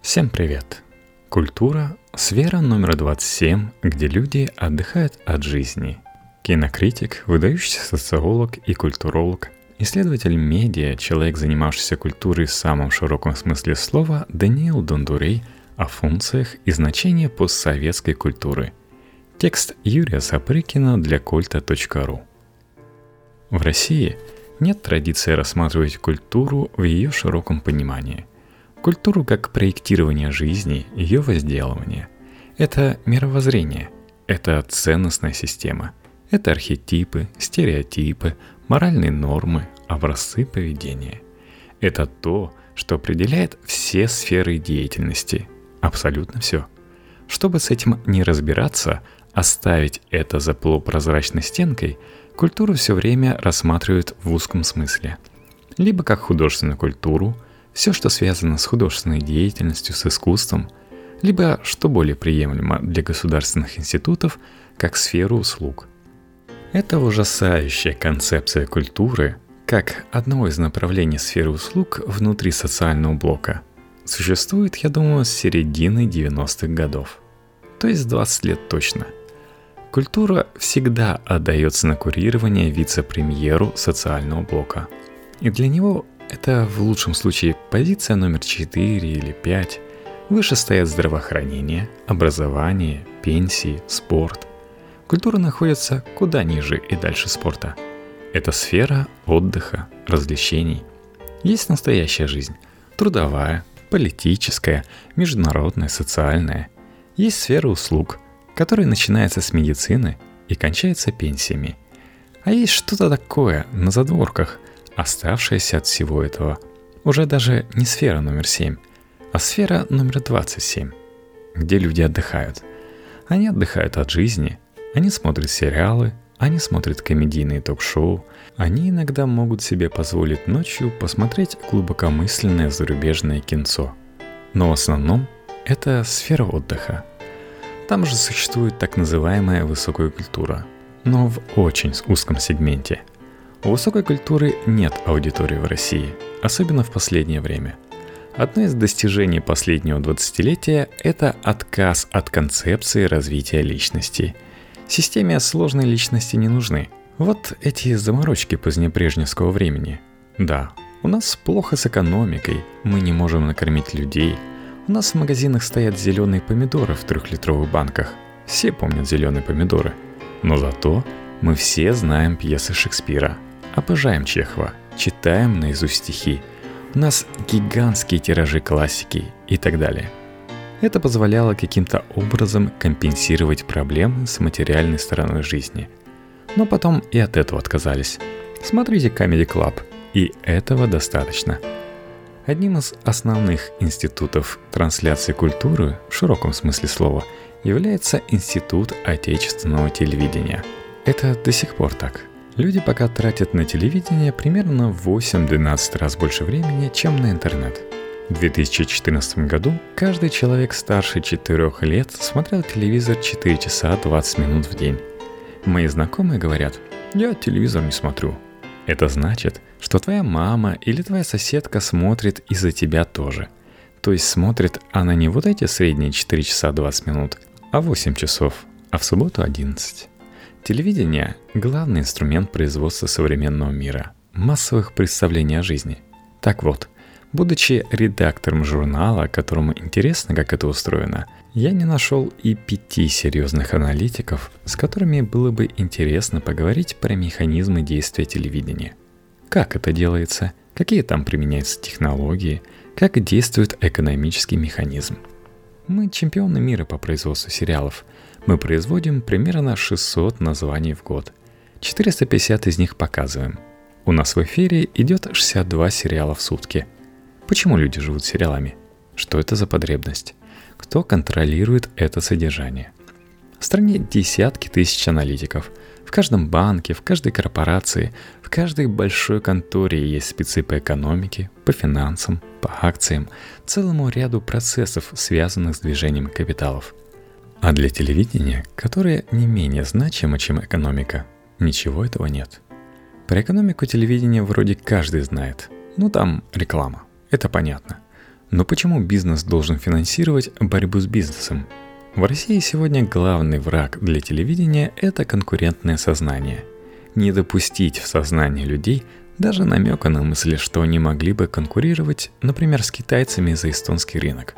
Всем привет! Культура – сфера номер 27, где люди отдыхают от жизни. Кинокритик, выдающийся социолог и культуролог, исследователь медиа, человек, занимавшийся культурой в самом широком смысле слова, Даниил Дондурей о функциях и значении постсоветской культуры. Текст Юрия Сапрыкина для кольта.ру В России нет традиции рассматривать культуру в ее широком понимании – Культуру как проектирование жизни, ее возделывание. Это мировоззрение, это ценностная система, это архетипы, стереотипы, моральные нормы, образцы поведения. Это то, что определяет все сферы деятельности, абсолютно все. Чтобы с этим не разбираться, оставить это за полупрозрачной стенкой, культуру все время рассматривают в узком смысле. Либо как художественную культуру – все, что связано с художественной деятельностью, с искусством, либо, что более приемлемо для государственных институтов, как сферу услуг. Это ужасающая концепция культуры как одного из направлений сферы услуг внутри социального блока. Существует, я думаю, с середины 90-х годов. То есть 20 лет точно. Культура всегда отдается на курирование вице-премьеру социального блока. И для него это в лучшем случае позиция номер 4 или 5. Выше стоят здравоохранение, образование, пенсии, спорт. Культура находится куда ниже и дальше спорта. Это сфера отдыха, развлечений. Есть настоящая жизнь. Трудовая, политическая, международная, социальная. Есть сфера услуг, которая начинается с медицины и кончается пенсиями. А есть что-то такое на задворках – оставшаяся от всего этого уже даже не сфера номер 7, а сфера номер 27, где люди отдыхают. Они отдыхают от жизни, они смотрят сериалы, они смотрят комедийные ток-шоу, они иногда могут себе позволить ночью посмотреть глубокомысленное зарубежное кинцо. Но в основном это сфера отдыха. Там же существует так называемая высокая культура, но в очень узком сегменте – у высокой культуры нет аудитории в России, особенно в последнее время. Одно из достижений последнего двадцатилетия – это отказ от концепции развития личности. Системе сложной личности не нужны. Вот эти заморочки позднепрежневского времени. Да, у нас плохо с экономикой, мы не можем накормить людей. У нас в магазинах стоят зеленые помидоры в трехлитровых банках. Все помнят зеленые помидоры. Но зато мы все знаем пьесы Шекспира – Обожаем Чехова, читаем наизусть стихи. У нас гигантские тиражи классики и так далее. Это позволяло каким-то образом компенсировать проблемы с материальной стороной жизни. Но потом и от этого отказались. Смотрите Comedy Club, и этого достаточно. Одним из основных институтов трансляции культуры в широком смысле слова является Институт отечественного телевидения. Это до сих пор так – Люди пока тратят на телевидение примерно в 8-12 раз больше времени, чем на интернет. В 2014 году каждый человек старше 4 лет смотрел телевизор 4 часа 20 минут в день. Мои знакомые говорят, я телевизор не смотрю. Это значит, что твоя мама или твоя соседка смотрит из-за тебя тоже. То есть смотрит она не вот эти средние 4 часа 20 минут, а 8 часов, а в субботу 11. Телевидение – главный инструмент производства современного мира, массовых представлений о жизни. Так вот, будучи редактором журнала, которому интересно, как это устроено, я не нашел и пяти серьезных аналитиков, с которыми было бы интересно поговорить про механизмы действия телевидения. Как это делается, какие там применяются технологии, как действует экономический механизм. Мы чемпионы мира по производству сериалов – мы производим примерно 600 названий в год. 450 из них показываем. У нас в эфире идет 62 сериала в сутки. Почему люди живут сериалами? Что это за потребность? Кто контролирует это содержание? В стране десятки тысяч аналитиков. В каждом банке, в каждой корпорации, в каждой большой конторе есть спецы по экономике, по финансам, по акциям, целому ряду процессов, связанных с движением капиталов – а для телевидения, которое не менее значимо, чем экономика, ничего этого нет. Про экономику телевидения вроде каждый знает. Ну там реклама, это понятно. Но почему бизнес должен финансировать борьбу с бизнесом? В России сегодня главный враг для телевидения – это конкурентное сознание. Не допустить в сознании людей даже намека на мысли, что они могли бы конкурировать, например, с китайцами за эстонский рынок.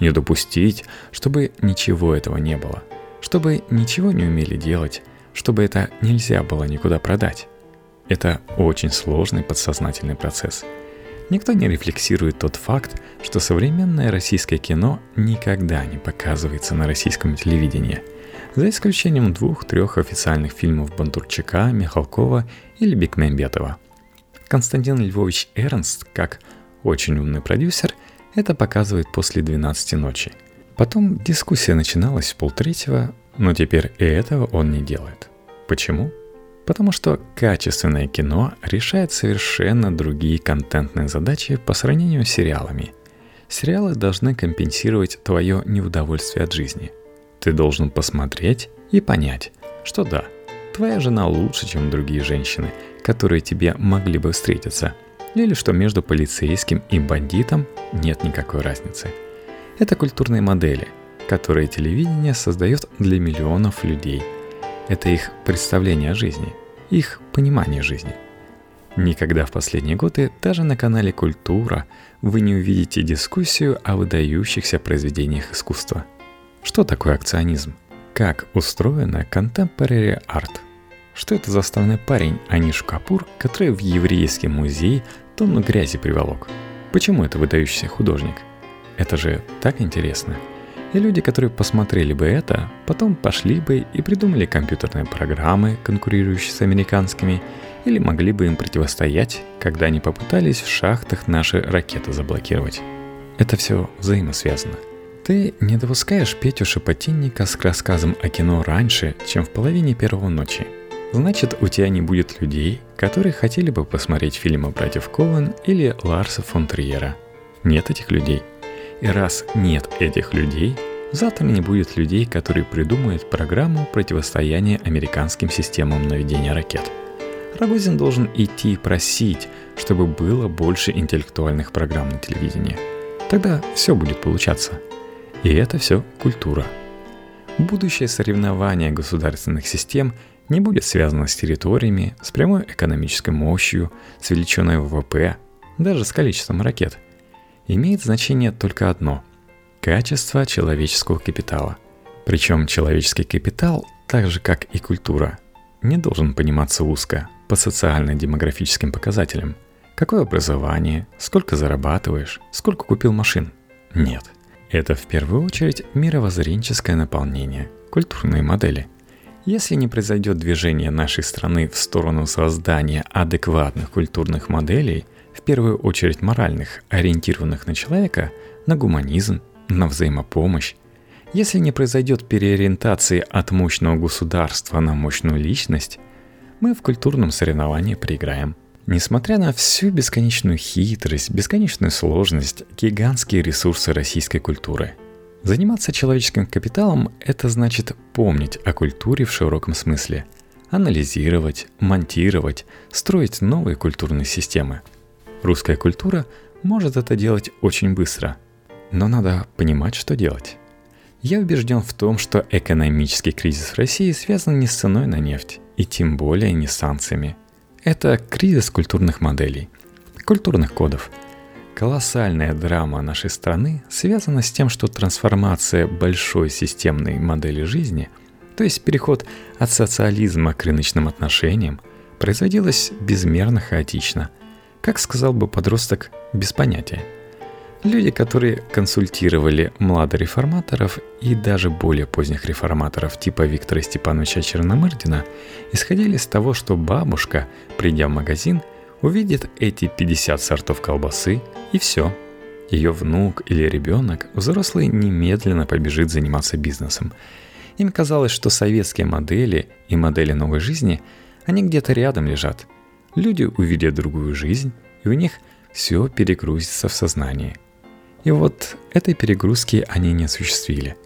Не допустить, чтобы ничего этого не было, чтобы ничего не умели делать, чтобы это нельзя было никуда продать. Это очень сложный подсознательный процесс. Никто не рефлексирует тот факт, что современное российское кино никогда не показывается на российском телевидении, за исключением двух-трех официальных фильмов Бондарчука, Михалкова или Бекмембетова. Константин Львович Эрнст, как очень умный продюсер, это показывает после 12 ночи. Потом дискуссия начиналась в полтретьего, но теперь и этого он не делает. Почему? Потому что качественное кино решает совершенно другие контентные задачи по сравнению с сериалами. Сериалы должны компенсировать твое неудовольствие от жизни. Ты должен посмотреть и понять, что да, твоя жена лучше, чем другие женщины, которые тебе могли бы встретиться, или что между полицейским и бандитом нет никакой разницы. Это культурные модели, которые телевидение создает для миллионов людей – это их представление о жизни, их понимание жизни. Никогда в последние годы даже на канале «Культура» вы не увидите дискуссию о выдающихся произведениях искусства. Что такое акционизм? Как устроена contemporary art? Что это за странный парень Аниш Капур, который в еврейский музей тонну грязи приволок? Почему это выдающийся художник? Это же так интересно – и люди, которые посмотрели бы это, потом пошли бы и придумали компьютерные программы, конкурирующие с американскими, или могли бы им противостоять, когда они попытались в шахтах наши ракеты заблокировать. Это все взаимосвязано. Ты не допускаешь Петю Шепотинника с рассказом о кино раньше, чем в половине первого ночи. Значит, у тебя не будет людей, которые хотели бы посмотреть фильмы братьев Коэн или Ларса фон Триера. Нет этих людей – и раз нет этих людей, завтра не будет людей, которые придумают программу противостояния американским системам наведения ракет. Рогозин должен идти и просить, чтобы было больше интеллектуальных программ на телевидении. Тогда все будет получаться. И это все культура. Будущее соревнование государственных систем не будет связано с территориями, с прямой экономической мощью, с величиной ВВП, даже с количеством ракет – имеет значение только одно – качество человеческого капитала. Причем человеческий капитал, так же как и культура, не должен пониматься узко, по социально-демографическим показателям. Какое образование, сколько зарабатываешь, сколько купил машин? Нет. Это в первую очередь мировоззренческое наполнение, культурные модели. Если не произойдет движение нашей страны в сторону создания адекватных культурных моделей – в первую очередь моральных, ориентированных на человека, на гуманизм, на взаимопомощь, если не произойдет переориентации от мощного государства на мощную личность, мы в культурном соревновании проиграем. Несмотря на всю бесконечную хитрость, бесконечную сложность, гигантские ресурсы российской культуры. Заниматься человеческим капиталом – это значит помнить о культуре в широком смысле, анализировать, монтировать, строить новые культурные системы – Русская культура может это делать очень быстро, но надо понимать, что делать. Я убежден в том, что экономический кризис в России связан не с ценой на нефть, и тем более не с санкциями. Это кризис культурных моделей, культурных кодов. Колоссальная драма нашей страны связана с тем, что трансформация большой системной модели жизни, то есть переход от социализма к рыночным отношениям, производилась безмерно хаотично – как сказал бы подросток, без понятия. Люди, которые консультировали младореформаторов и даже более поздних реформаторов типа Виктора Степановича Черномырдина, исходили из того, что бабушка, придя в магазин, увидит эти 50 сортов колбасы и все. Ее внук или ребенок, взрослый, немедленно побежит заниматься бизнесом. Им казалось, что советские модели и модели новой жизни, они где-то рядом лежат – Люди увидят другую жизнь, и у них все перегрузится в сознание. И вот этой перегрузки они не осуществили.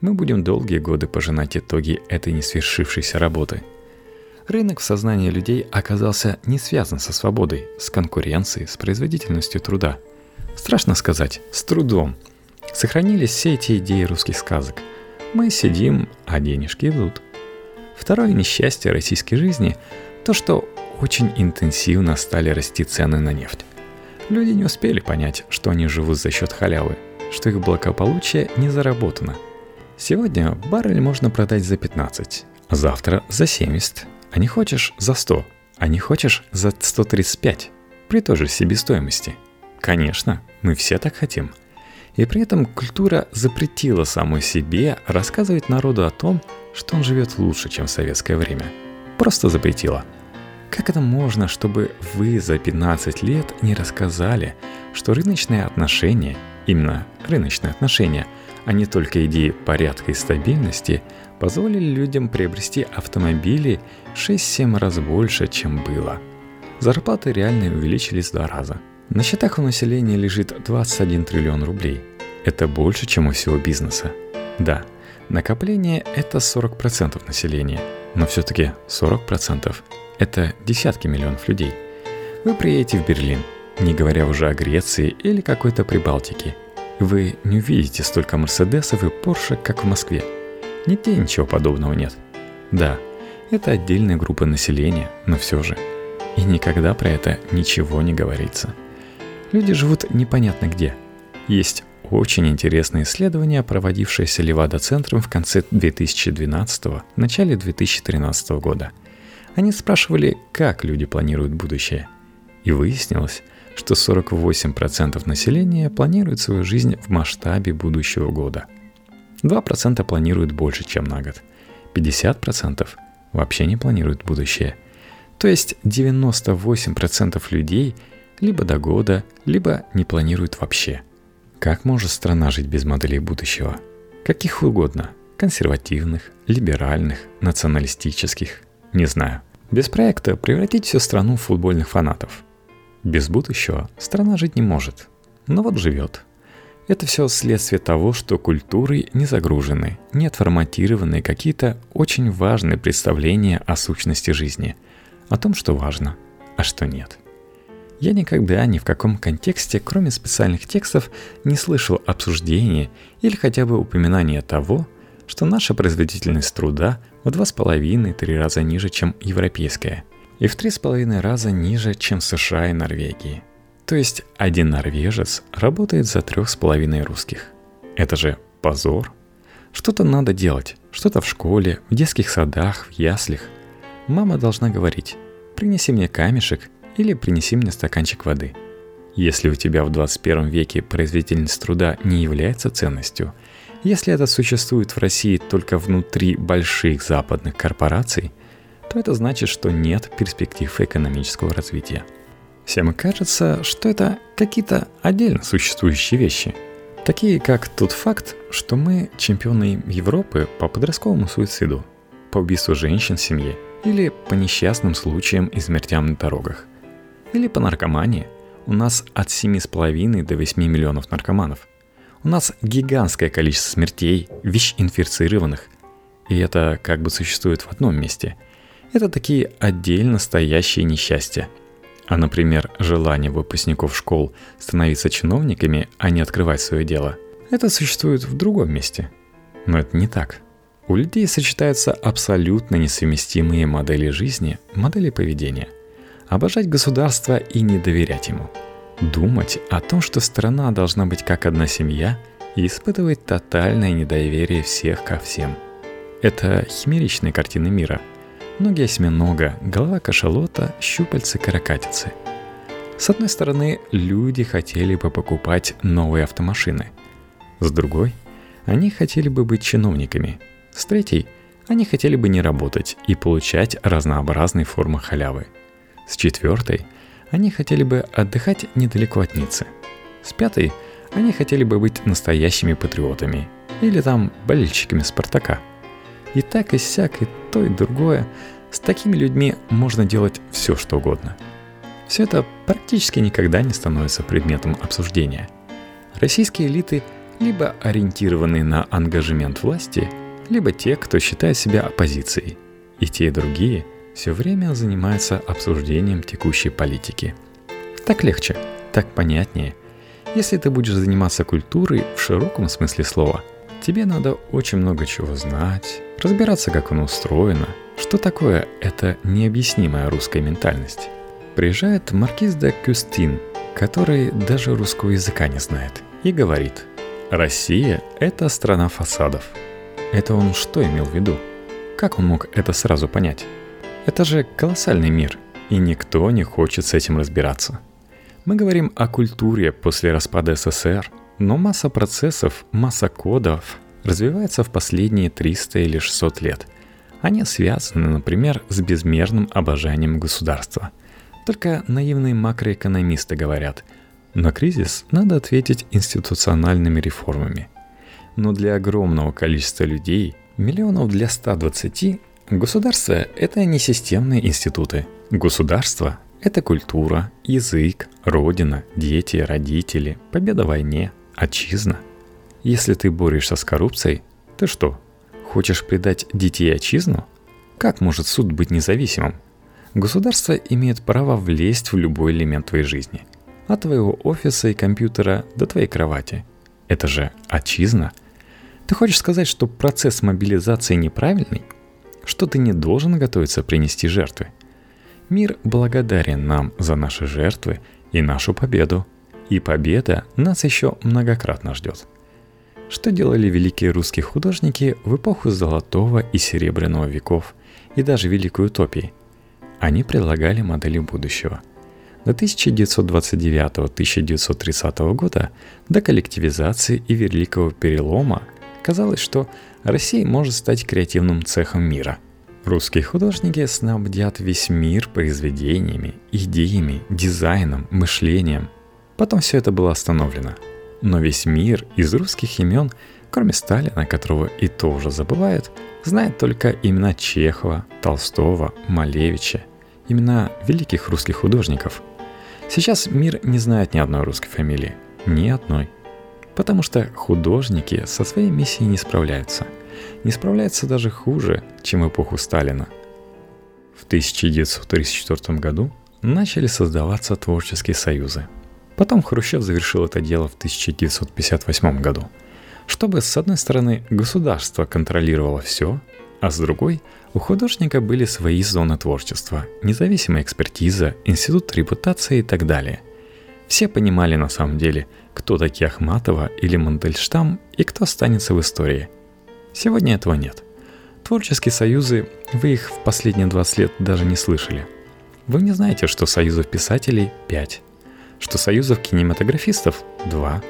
Мы будем долгие годы пожинать итоги этой несвершившейся работы. Рынок в сознании людей оказался не связан со свободой, с конкуренцией, с производительностью труда. Страшно сказать, с трудом. Сохранились все эти идеи русских сказок. Мы сидим, а денежки идут. Второе несчастье российской жизни – то, что очень интенсивно стали расти цены на нефть. Люди не успели понять, что они живут за счет халявы, что их благополучие не заработано. Сегодня баррель можно продать за 15, а завтра за 70, а не хочешь за 100, а не хочешь за 135, при той же себестоимости. Конечно, мы все так хотим. И при этом культура запретила самой себе рассказывать народу о том, что он живет лучше, чем в советское время. Просто запретила – как это можно, чтобы вы за 15 лет не рассказали, что рыночные отношения, именно рыночные отношения, а не только идеи порядка и стабильности, позволили людям приобрести автомобили 6-7 раз больше, чем было. Зарплаты реально увеличились в два раза. На счетах у населения лежит 21 триллион рублей. Это больше, чем у всего бизнеса. Да, накопление – это 40% населения, но все-таки 40% это десятки миллионов людей. Вы приедете в Берлин, не говоря уже о Греции или какой-то Прибалтике. Вы не увидите столько Мерседесов и Порше, как в Москве. Нигде ничего подобного нет. Да, это отдельная группа населения, но все же. И никогда про это ничего не говорится. Люди живут непонятно где. Есть очень интересное исследование, проводившееся Левада-центром в конце 2012 начале 2013 года – они спрашивали, как люди планируют будущее. И выяснилось, что 48% населения планирует свою жизнь в масштабе будущего года. 2% планируют больше, чем на год. 50% вообще не планируют будущее. То есть 98% людей либо до года, либо не планируют вообще. Как может страна жить без моделей будущего? Каких угодно. Консервативных, либеральных, националистических – не знаю. Без проекта превратить всю страну в футбольных фанатов. Без будущего страна жить не может. Но вот живет. Это все следствие того, что культуры не загружены, не отформатированы какие-то очень важные представления о сущности жизни, о том, что важно, а что нет. Я никогда ни в каком контексте, кроме специальных текстов, не слышал обсуждения или хотя бы упоминания того, что наша производительность труда в два с половиной-три раза ниже, чем европейская, и в три с половиной раза ниже, чем США и Норвегии. То есть один норвежец работает за трех с половиной русских. Это же позор. Что-то надо делать, что-то в школе, в детских садах, в яслях. Мама должна говорить, принеси мне камешек или принеси мне стаканчик воды. Если у тебя в 21 веке производительность труда не является ценностью – если это существует в России только внутри больших западных корпораций, то это значит, что нет перспектив экономического развития. Всем кажется, что это какие-то отдельно существующие вещи. Такие как тот факт, что мы чемпионы Европы по подростковому суициду, по убийству женщин в семье или по несчастным случаям и смертям на дорогах. Или по наркомании. У нас от 7,5 до 8 миллионов наркоманов. У нас гигантское количество смертей, ВИЧ-инфицированных. И это как бы существует в одном месте. Это такие отдельно стоящие несчастья. А, например, желание выпускников школ становиться чиновниками, а не открывать свое дело. Это существует в другом месте. Но это не так. У людей сочетаются абсолютно несовместимые модели жизни, модели поведения. Обожать государство и не доверять ему – Думать о том, что страна должна быть как одна семья, и испытывать тотальное недоверие всех ко всем. Это химеричная картина мира. Ноги осьминога, голова кашалота, щупальцы каракатицы. С одной стороны, люди хотели бы покупать новые автомашины. С другой, они хотели бы быть чиновниками. С третьей, они хотели бы не работать и получать разнообразные формы халявы. С четвертой – они хотели бы отдыхать недалеко от Ниццы. С пятой они хотели бы быть настоящими патриотами или там болельщиками Спартака. И так и сяк, и то, и другое. С такими людьми можно делать все, что угодно. Все это практически никогда не становится предметом обсуждения. Российские элиты либо ориентированы на ангажемент власти, либо те, кто считает себя оппозицией. И те, и другие – все время занимается обсуждением текущей политики. Так легче, так понятнее. Если ты будешь заниматься культурой в широком смысле слова, тебе надо очень много чего знать, разбираться, как оно устроено, что такое эта необъяснимая русская ментальность. Приезжает маркиз де Кюстин, который даже русского языка не знает, и говорит, «Россия – это страна фасадов». Это он что имел в виду? Как он мог это сразу понять? Это же колоссальный мир, и никто не хочет с этим разбираться – мы говорим о культуре после распада СССР, но масса процессов, масса кодов развивается в последние 300 или 600 лет. Они связаны, например, с безмерным обожанием государства. Только наивные макроэкономисты говорят, на кризис надо ответить институциональными реформами. Но для огромного количества людей, миллионов для 120, государство – это не системные институты. Государство это культура, язык, родина, дети, родители, победа в войне, отчизна. Если ты борешься с коррупцией, ты что, хочешь предать детей отчизну? Как может суд быть независимым? Государство имеет право влезть в любой элемент твоей жизни. От твоего офиса и компьютера до твоей кровати. Это же отчизна. Ты хочешь сказать, что процесс мобилизации неправильный? Что ты не должен готовиться принести жертвы – Мир благодарен нам за наши жертвы и нашу победу. И победа нас еще многократно ждет. Что делали великие русские художники в эпоху Золотого и Серебряного веков и даже Великой Утопии? Они предлагали модели будущего. До 1929-1930 года, до коллективизации и великого перелома, казалось, что Россия может стать креативным цехом мира – Русские художники снабдят весь мир произведениями, идеями, дизайном, мышлением. Потом все это было остановлено. Но весь мир из русских имен, кроме Сталина, которого и то уже забывают, знает только имена Чехова, Толстого, Малевича, имена великих русских художников. Сейчас мир не знает ни одной русской фамилии, ни одной. Потому что художники со своей миссией не справляются – не справляется даже хуже, чем эпоху Сталина. В 1934 году начали создаваться творческие союзы. Потом Хрущев завершил это дело в 1958 году, чтобы, с одной стороны, государство контролировало все, а с другой у художника были свои зоны творчества, независимая экспертиза, институт репутации и так далее. Все понимали на самом деле, кто такие Ахматова или Мандельштам и кто останется в истории – Сегодня этого нет. Творческие союзы, вы их в последние 20 лет даже не слышали. Вы не знаете, что союзов писателей 5, что союзов кинематографистов 2,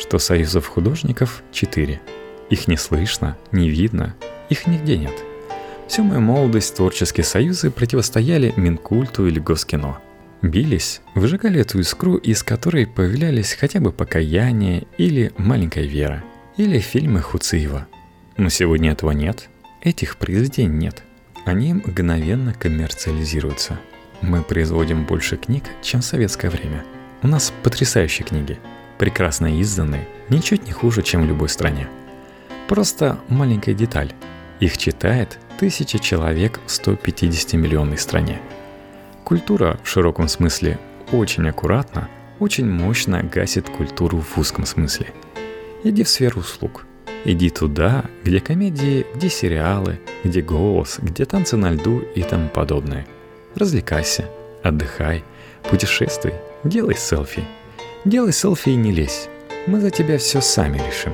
что союзов художников 4. Их не слышно, не видно, их нигде нет. Всю мою молодость творческие союзы противостояли Минкульту или Госкино. Бились, выжигали эту искру, из которой появлялись хотя бы покаяние или маленькая вера, или фильмы Хуциева – но сегодня этого нет. Этих произведений нет. Они мгновенно коммерциализируются. Мы производим больше книг, чем в советское время. У нас потрясающие книги, прекрасно изданные, ничуть не хуже, чем в любой стране. Просто маленькая деталь. Их читает тысяча человек в 150-миллионной стране. Культура в широком смысле очень аккуратно, очень мощно гасит культуру в узком смысле. Иди в сферу услуг – Иди туда, где комедии, где сериалы, где голос, где танцы на льду и тому подобное. Развлекайся, отдыхай, путешествуй, делай селфи. Делай селфи и не лезь. Мы за тебя все сами решим.